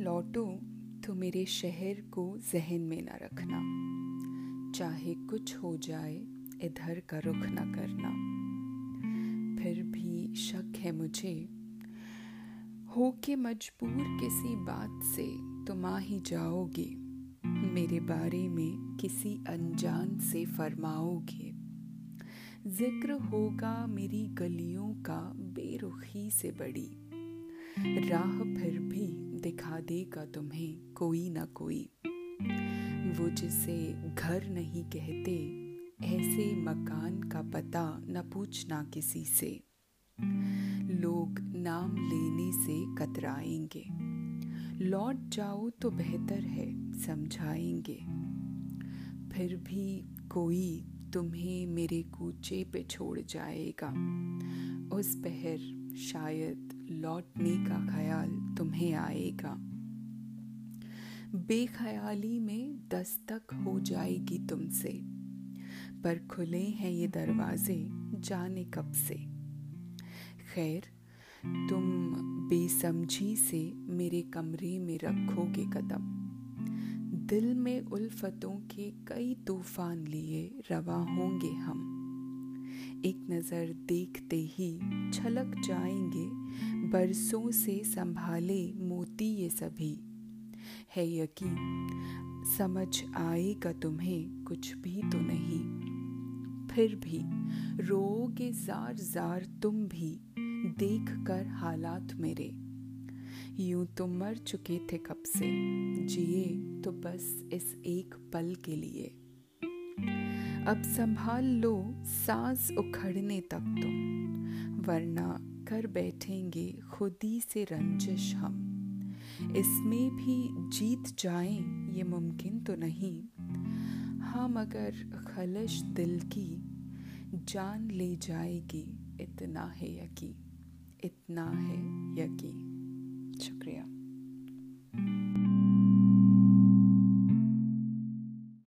लौटो तो मेरे शहर को जहन में न रखना। चाहे कुछ हो जाए, इधर का रुख न करना। फिर भी शक है मुझे। हो के मजबूर किसी बात से तुम आ ही जाओगे। मेरे बारे में किसी अनजान से फरमाओगे। ज़िक्र होगा मेरी गलियों का बेरुखी से बड़ी। राह फिर भी दिखा देगा तुम्हें कोई ना कोई। वो जिसे घर नहीं कहते, ऐसे मकान का पता न पूछना किसी से। लोग नाम लेने से कतराएँगे। लौट जाओ तो बेहतर है, समझाएँगे। फिर भी कोई तुम्हें मेरे कूचे पे छोड़ जाएगा। उस पहर शायद लौटने का ख्याल तुम्हें आएगा। बेख्याली में दस्तक हो जाएगी तुमसे, पर खुले हैं ये दरवाजे जाने कब से। खैर, तुम बेसमझी से मेरे कमरे में रखोगे कदम। दिल में उल्फतों के कई तूफ़ान लिए रवा होंगे हम। एक नज़र देखते ही छलक जाएँगे, बरसों से संभाले मोती ये सभी। है यकीन, समझ आएगा तुम्हें कुछ भी तो नहीं। फिर भी, रोगे जार जार तुम भी देख कर हालात मेरे। यूँ तो मर चुके थे कब से, जिए तो बस इस एक पल के लिए। अब संभाल लो, सांस उखड़ने तक तुम। वरना कर बैठेंगे खुदी से रंजिश हम। इसमें भी जीत जाएँ, ये मुमकिन तो नहीं। हाँ मगर खलश दिल की, जान ले जाएगी, इतना है यकीन, इतना है यकीन। शुक्रिया।